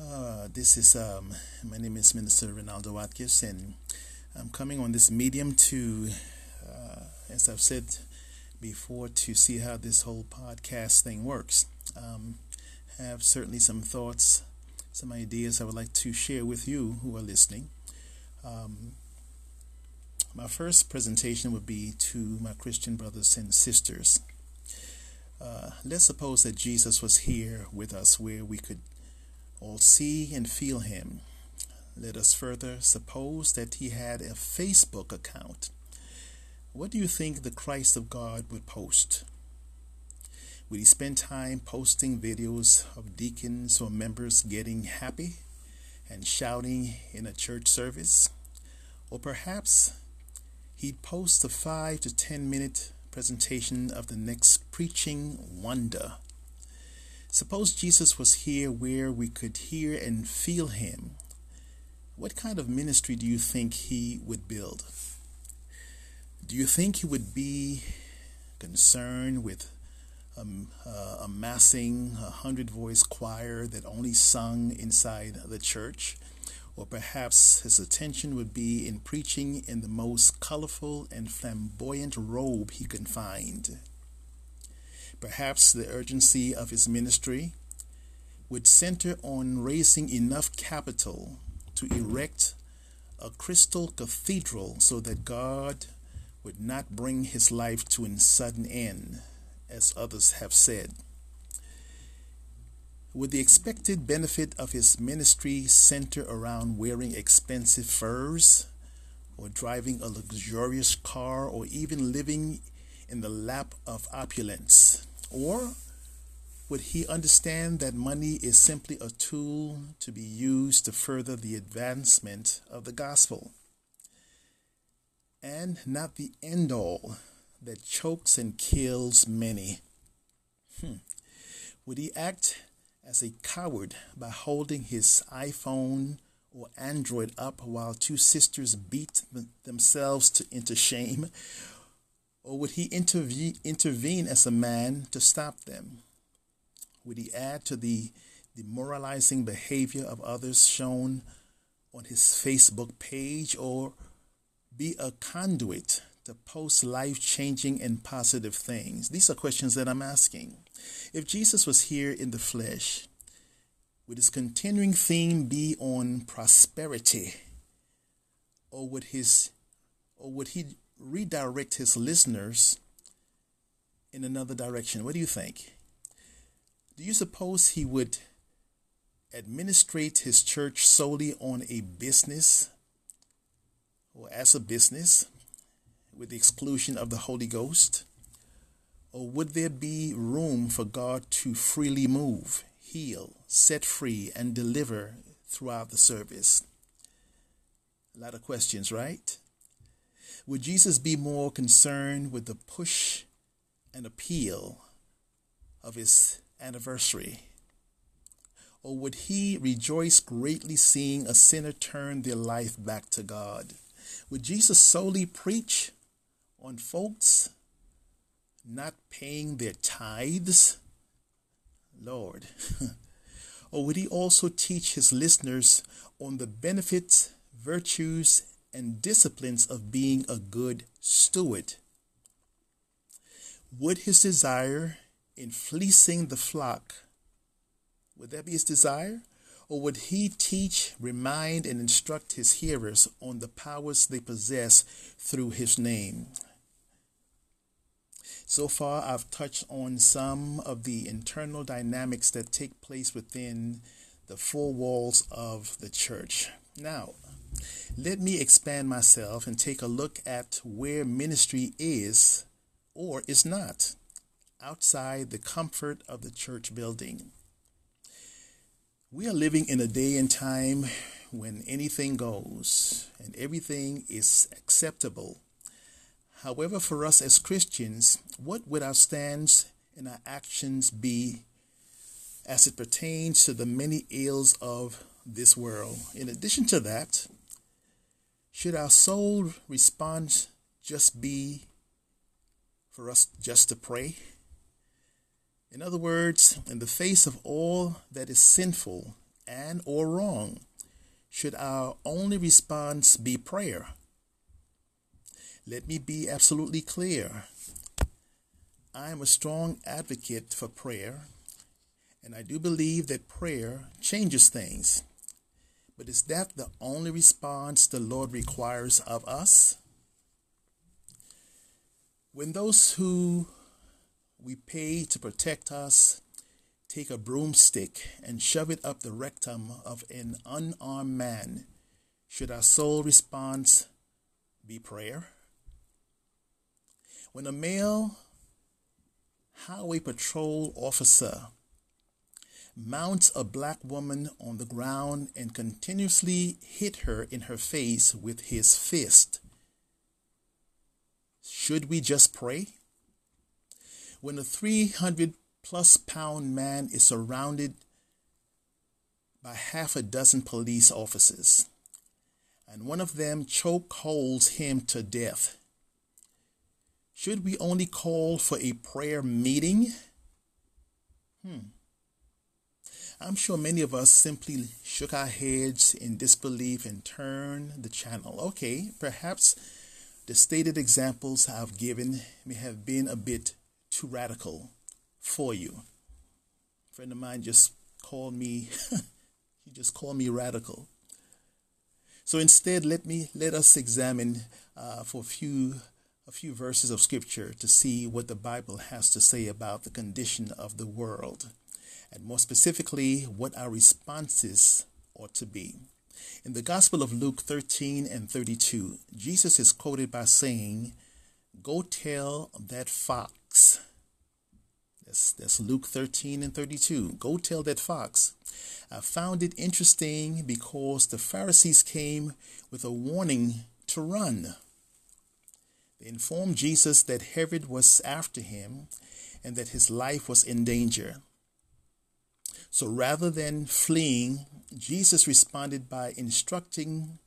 Uh, this is um, my name is Minister Ronaldo Watkins, and I'm coming on this medium to, uh, as I've said before, to see how this whole podcast thing works. Um, have certainly some thoughts, some ideas I would like to share with you who are listening. Um, my first presentation would be to my Christian brothers and sisters. Uh, let's suppose that Jesus was here with us where we could all see and feel him. Let us further suppose that he had a Facebook account. What do you think the Christ of God would post? Would he spend time posting videos of deacons or members getting happy and shouting in a church service? Or perhaps he'd post a five to ten minute presentation of the next preaching wonder Suppose Jesus was here where we could hear and feel him. What kind of ministry do you think he would build? Do you think he would be concerned with um, uh, amassing a hundred voice choir that only sung inside the church? Or perhaps his attention would be in preaching in the most colorful and flamboyant robe he could find. Perhaps the urgency of his ministry would center on raising enough capital to erect a crystal cathedral so that God would not bring his life to a sudden end, as others have said. Would the expected benefit of his ministry center around wearing expensive furs, or driving a luxurious car, or even living in the lap of opulence? Or would he understand that money is simply a tool to be used to further the advancement of the gospel and not the end all that chokes and kills many? Hmm. Would he act as a coward by holding his iPhone or Android up while two sisters beat themselves to, into shame? Or would he intervene, intervene as a man to stop them? Would he add to the demoralizing behavior of others shown on his Facebook page or be a conduit to post life changing and positive things? These are questions that I'm asking. If Jesus was here in the flesh, would his continuing theme be on prosperity? Or would his or would he redirect his listeners in another direction. What do you think? Do you suppose he would administrate his church solely on a business or as a business with the exclusion of the Holy Ghost? Or would there be room for God to freely move, heal, set free, and deliver throughout the service? A lot of questions, right? Would Jesus be more concerned with the push and appeal of his anniversary? Or would he rejoice greatly seeing a sinner turn their life back to God? Would Jesus solely preach on folks not paying their tithes? Lord. or would he also teach his listeners on the benefits, virtues, and disciplines of being a good steward. Would his desire in fleecing the flock, would that be his desire? Or would he teach, remind, and instruct his hearers on the powers they possess through his name? So far, I've touched on some of the internal dynamics that take place within the four walls of the church. Now, let me expand myself and take a look at where ministry is or is not outside the comfort of the church building. We are living in a day and time when anything goes and everything is acceptable. However, for us as Christians, what would our stance and our actions be as it pertains to the many ills of this world? In addition to that, should our sole response just be for us just to pray? In other words, in the face of all that is sinful and or wrong, should our only response be prayer? Let me be absolutely clear. I am a strong advocate for prayer, and I do believe that prayer changes things. But is that the only response the Lord requires of us? When those who we pay to protect us take a broomstick and shove it up the rectum of an unarmed man, should our sole response be prayer? When a male highway patrol officer mounts a black woman on the ground and continuously hit her in her face with his fist, should we just pray? When a 300 plus pound man is surrounded by half a dozen police officers, and one of them choke holds him to death. Should we only call for a prayer meeting? Hmm. I'm sure many of us simply shook our heads in disbelief and turned the channel. Okay, perhaps the stated examples I've given may have been a bit too radical for you. A friend of mine just called me, he just called me radical. So instead, let me let us examine uh, for a few a few verses of scripture to see what the Bible has to say about the condition of the world, and more specifically, what our responses ought to be. In the Gospel of Luke 13 and 32, Jesus is quoted by saying, Go tell that fox that's, that's Luke 13 and 32. Go tell that fox. I found it interesting because the Pharisees came with a warning to run. They informed Jesus that Herod was after him and that his life was in danger. So rather than fleeing, Jesus responded by instructing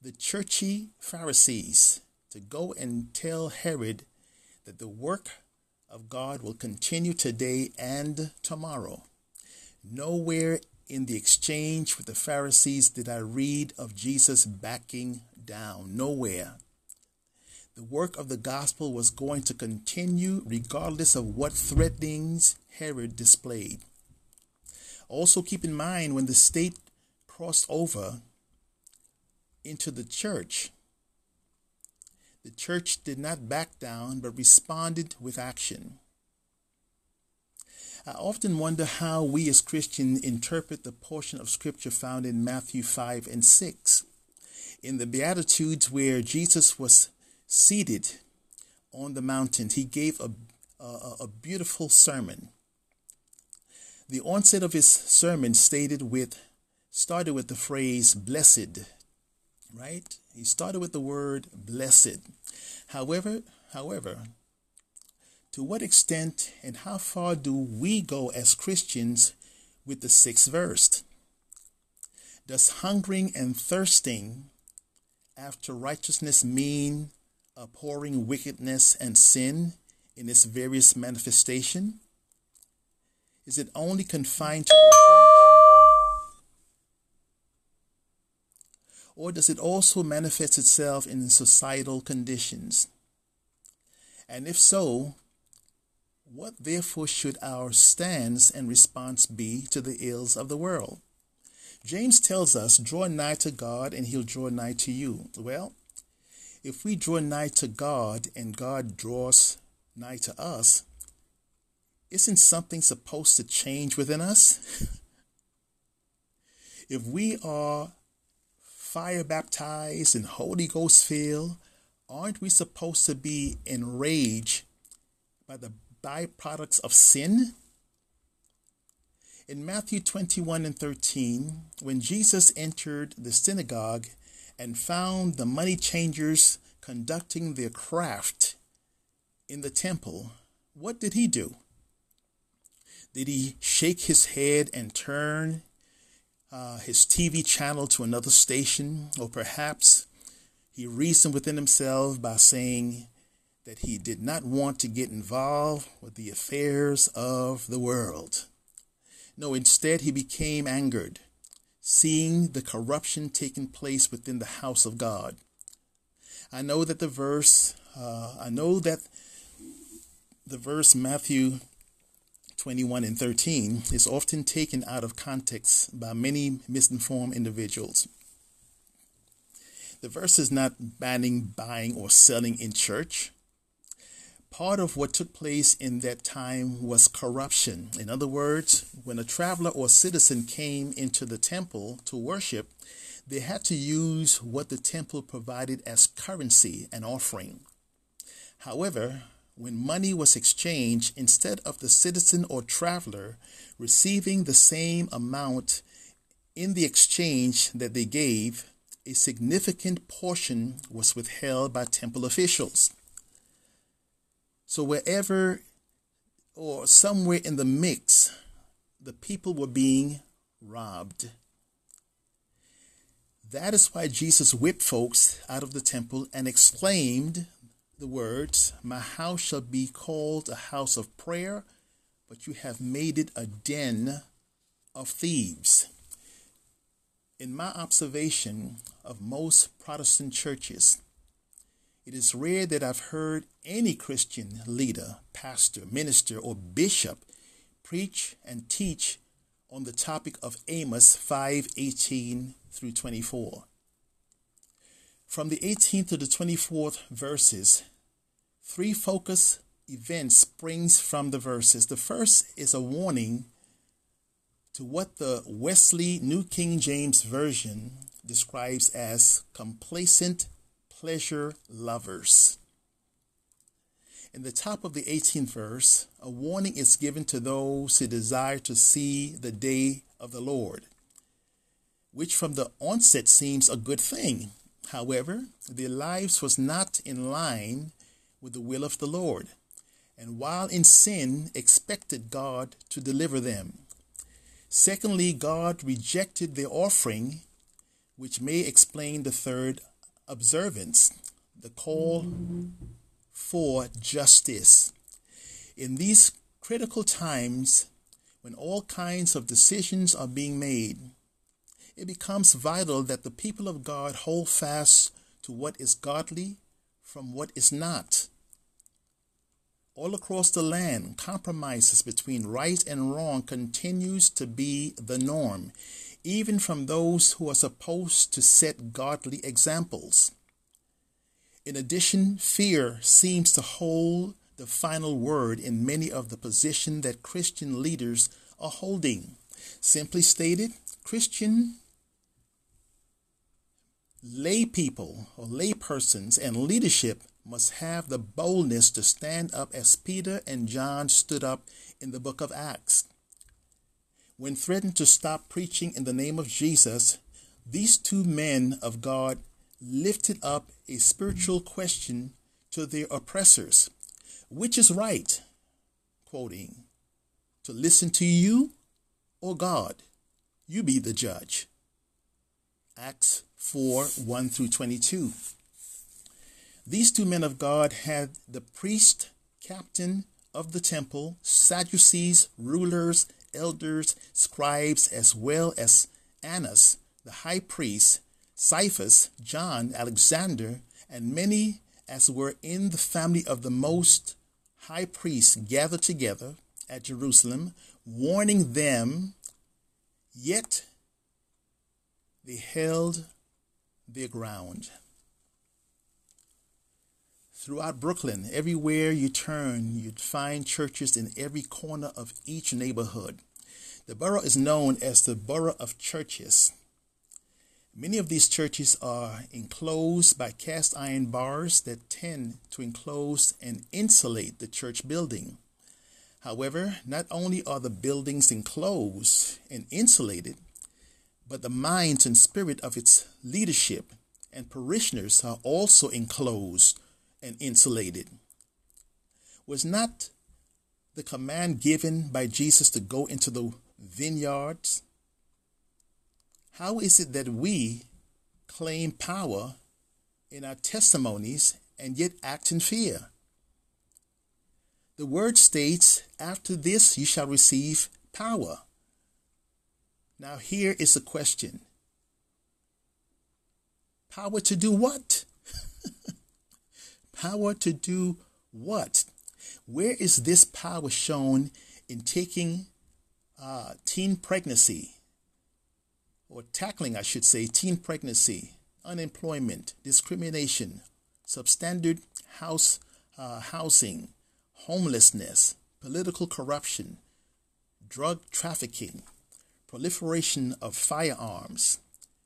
the churchy Pharisees to go and tell Herod that the work of God will continue today and tomorrow. Nowhere in the exchange with the Pharisees did I read of Jesus backing down. Nowhere. The work of the gospel was going to continue regardless of what threatenings Herod displayed. Also, keep in mind when the state crossed over into the church, the church did not back down but responded with action. I often wonder how we as Christians interpret the portion of Scripture found in Matthew 5 and 6. In the Beatitudes, where Jesus was seated on the mountain, he gave a, a, a beautiful sermon. The onset of his sermon stated with started with the phrase blessed right? He started with the word blessed. However, however, to what extent and how far do we go as Christians with the sixth verse? Does hungering and thirsting after righteousness mean abhorring wickedness and sin in its various manifestation? Is it only confined to the church? or does it also manifest itself in societal conditions? And if so, what therefore should our stance and response be to the ills of the world? James tells us, Draw nigh to God, and he'll draw nigh to you. Well, if we draw nigh to God and God draws nigh to us, isn't something supposed to change within us? if we are fire baptized and Holy Ghost filled, aren't we supposed to be enraged by the byproducts of sin? In Matthew 21 and 13, when Jesus entered the synagogue and found the money changers conducting their craft in the temple, what did he do? Did he shake his head and turn uh, his TV channel to another station, or perhaps he reasoned within himself by saying that he did not want to get involved with the affairs of the world. No, instead, he became angered. seeing the corruption taking place within the house of God. I know that the verse, uh, I know that the verse Matthew 21 and 13 is often taken out of context by many misinformed individuals. The verse is not banning buying or selling in church. Part of what took place in that time was corruption. In other words, when a traveler or citizen came into the temple to worship, they had to use what the temple provided as currency and offering. However, when money was exchanged, instead of the citizen or traveler receiving the same amount in the exchange that they gave, a significant portion was withheld by temple officials. So, wherever or somewhere in the mix, the people were being robbed. That is why Jesus whipped folks out of the temple and exclaimed the words, My house shall be called a house of prayer, but you have made it a den of thieves. In my observation of most Protestant churches, it is rare that I've heard any Christian leader, pastor, minister, or bishop preach and teach on the topic of Amos 5:18 through 24. From the 18th to the 24th verses, three focus events springs from the verses. The first is a warning to what the Wesley New King James Version describes as complacent pleasure lovers. In the top of the 18th verse, a warning is given to those who desire to see the day of the Lord, which from the onset seems a good thing. However, their lives was not in line with the will of the Lord, and while in sin, expected God to deliver them. Secondly, God rejected their offering, which may explain the third observance, the call for justice. In these critical times, when all kinds of decisions are being made, it becomes vital that the people of God hold fast to what is godly from what is not. All across the land, compromises between right and wrong continues to be the norm even from those who are supposed to set godly examples. In addition, fear seems to hold the final word in many of the positions that Christian leaders are holding. Simply stated, Christian lay people or lay persons and leadership must have the boldness to stand up as Peter and John stood up in the book of Acts. When threatened to stop preaching in the name of Jesus, these two men of God lifted up a spiritual question to their oppressors Which is right? Quoting, to listen to you or God? You be the judge. Acts 4 1 through 22. These two men of God had the priest, captain of the temple, Sadducees, rulers, elders, scribes, as well as Annas, the high priest, Cephas, John, Alexander, and many as were in the family of the most high priest gathered together at Jerusalem, warning them, yet they held their ground. Throughout Brooklyn, everywhere you turn, you'd find churches in every corner of each neighborhood. The borough is known as the Borough of Churches. Many of these churches are enclosed by cast iron bars that tend to enclose and insulate the church building. However, not only are the buildings enclosed and insulated, but the minds and spirit of its leadership and parishioners are also enclosed and insulated. Was not the command given by Jesus to go into the vineyards? How is it that we claim power in our testimonies and yet act in fear? The word states, After this you shall receive power. Now, here is the question Power to do what? power to do what? Where is this power shown in taking uh, teen pregnancy, or tackling, I should say, teen pregnancy, unemployment, discrimination, substandard house uh, housing, homelessness, political corruption, drug trafficking, proliferation of firearms,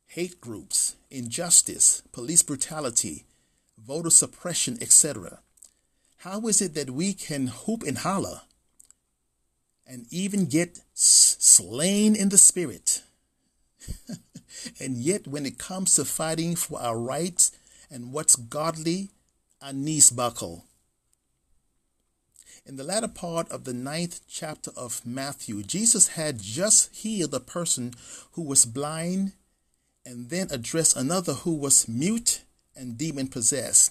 hate groups, injustice, police brutality, voter suppression, etc. How is it that we can hoop and holler and even get slain in the spirit? and yet, when it comes to fighting for our rights and what's godly, our knees buckle. In the latter part of the ninth chapter of Matthew, Jesus had just healed a person who was blind and then addressed another who was mute and demon possessed.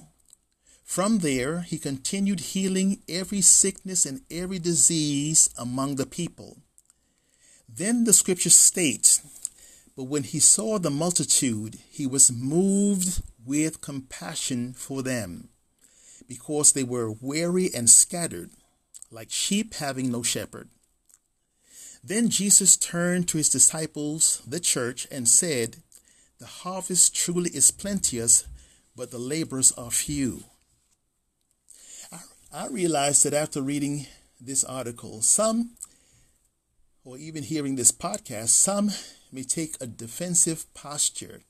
From there, he continued healing every sickness and every disease among the people. Then the scripture states, But when he saw the multitude, he was moved with compassion for them, because they were weary and scattered like sheep having no shepherd. Then Jesus turned to his disciples, the church, and said, The harvest truly is plenteous, but the laborers are few. I, I realized that after reading this article, some, or even hearing this podcast, some may take a defensive posture.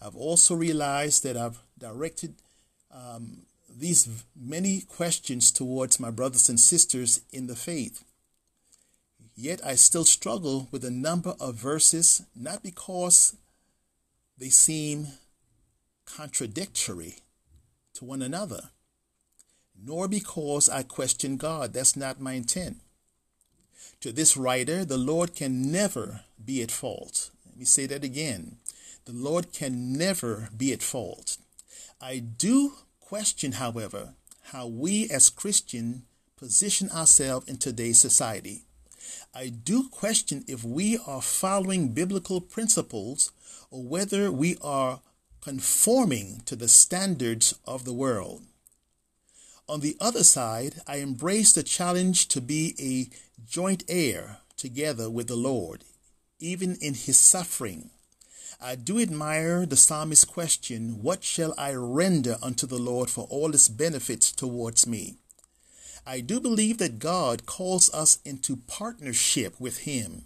I've also realized that I've directed um, these many questions towards my brothers and sisters in the faith. Yet I still struggle with a number of verses, not because they seem contradictory to one another, nor because I question God. That's not my intent. To this writer, the Lord can never be at fault. Let me say that again. The Lord can never be at fault. I do question, however, how we as Christians position ourselves in today's society. I do question if we are following biblical principles or whether we are conforming to the standards of the world. On the other side, I embrace the challenge to be a joint heir together with the Lord, even in his suffering I do admire the psalmist's question, What shall I render unto the Lord for all his benefits towards me? I do believe that God calls us into partnership with him.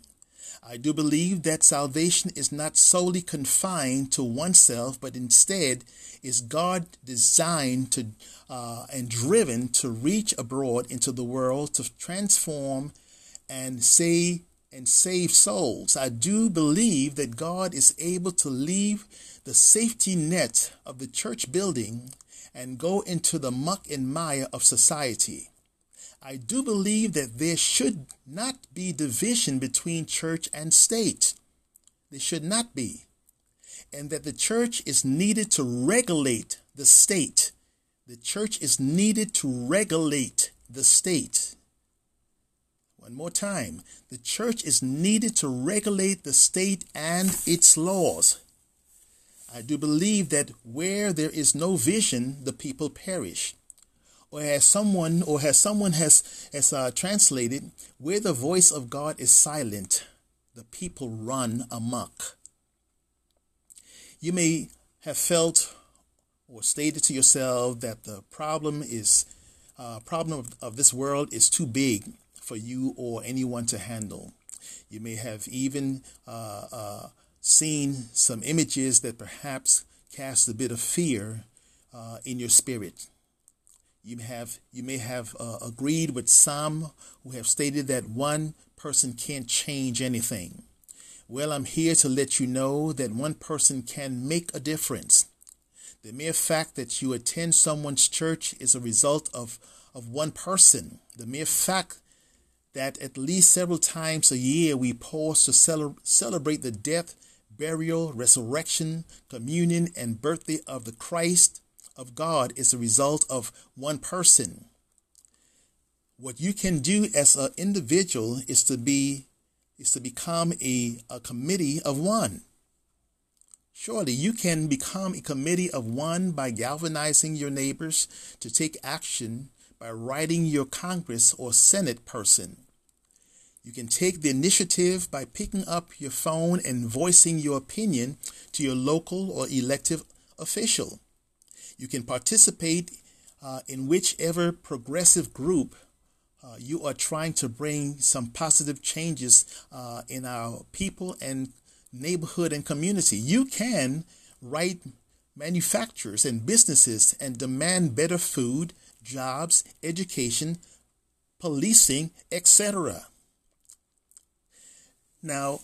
I do believe that salvation is not solely confined to oneself, but instead is God designed to uh, and driven to reach abroad into the world to transform and say and save souls. I do believe that God is able to leave the safety net of the church building and go into the muck and mire of society. I do believe that there should not be division between church and state. There should not be. And that the church is needed to regulate the state. The church is needed to regulate the state. One more time. The church is needed to regulate the state and its laws. I do believe that where there is no vision, the people perish. Or as someone, or as someone has, has uh, translated, where the voice of God is silent, the people run amok. You may have felt or stated to yourself that the problem is uh, problem of, of this world is too big for you or anyone to handle. You may have even uh, uh, seen some images that perhaps cast a bit of fear uh, in your spirit. You have you may have uh, agreed with some who have stated that one person can't change anything. Well, I'm here to let you know that one person can make a difference. The mere fact that you attend someone's church is a result of, of one person. The mere fact that at least several times a year we pause to cele- celebrate the death, burial, resurrection, communion, and birthday of the Christ of God is the result of one person. What you can do as an individual is to be is to become a, a committee of one. Surely you can become a committee of one by galvanizing your neighbors to take action by writing your Congress or Senate person. You can take the initiative by picking up your phone and voicing your opinion to your local or elective official. You can participate uh, in whichever progressive group uh, you are trying to bring some positive changes uh, in our people and neighborhood and community. You can write manufacturers and businesses and demand better food, jobs, education, policing, etc. Now,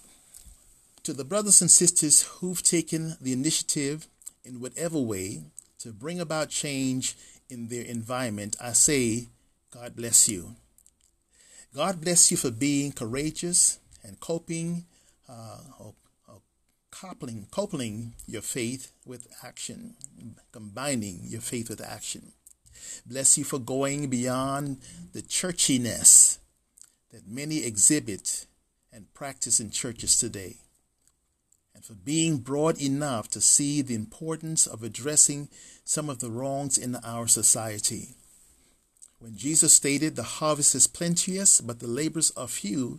to the brothers and sisters who've taken the initiative in whatever way to bring about change in their environment, I say, God bless you. God bless you for being courageous and coping uh, or, or coupling, coupling your faith with action, combining your faith with action. Bless you for going beyond the churchiness that many exhibit and practice in churches today, and for being broad enough to see the importance of addressing some of the wrongs in our society. When Jesus stated, The harvest is plenteous, but the labors are few,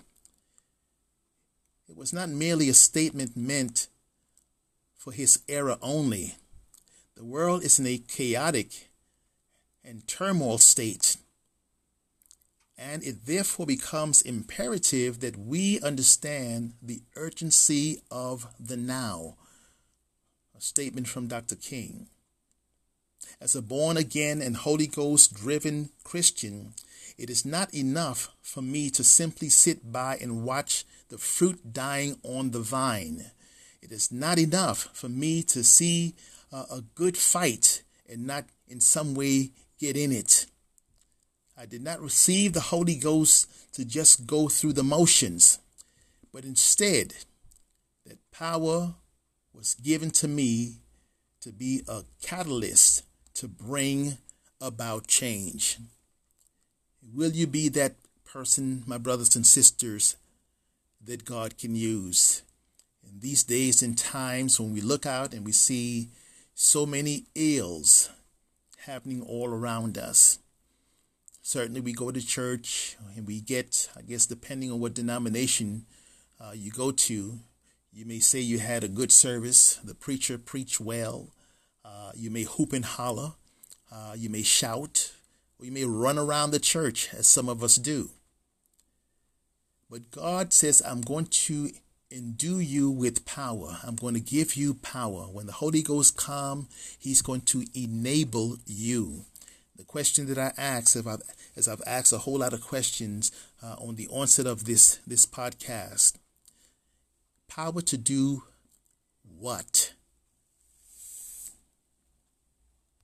it was not merely a statement meant for his era only. The world is in a chaotic and turmoil state. And it therefore becomes imperative that we understand the urgency of the now. A statement from Dr. King. As a born again and Holy Ghost driven Christian, it is not enough for me to simply sit by and watch the fruit dying on the vine. It is not enough for me to see a good fight and not in some way get in it. I did not receive the Holy Ghost to just go through the motions, but instead, that power was given to me to be a catalyst to bring about change. Will you be that person, my brothers and sisters, that God can use? In these days and times when we look out and we see so many ills happening all around us. Certainly, we go to church and we get, I guess, depending on what denomination uh, you go to, you may say you had a good service, the preacher preached well, uh, you may hoop and holler, uh, you may shout, or you may run around the church as some of us do. But God says, I'm going to endue you with power. I'm going to give you power. When the Holy Ghost come, He's going to enable you. The question that I ask, if I've, as I've asked a whole lot of questions uh, on the onset of this this podcast, power to do what?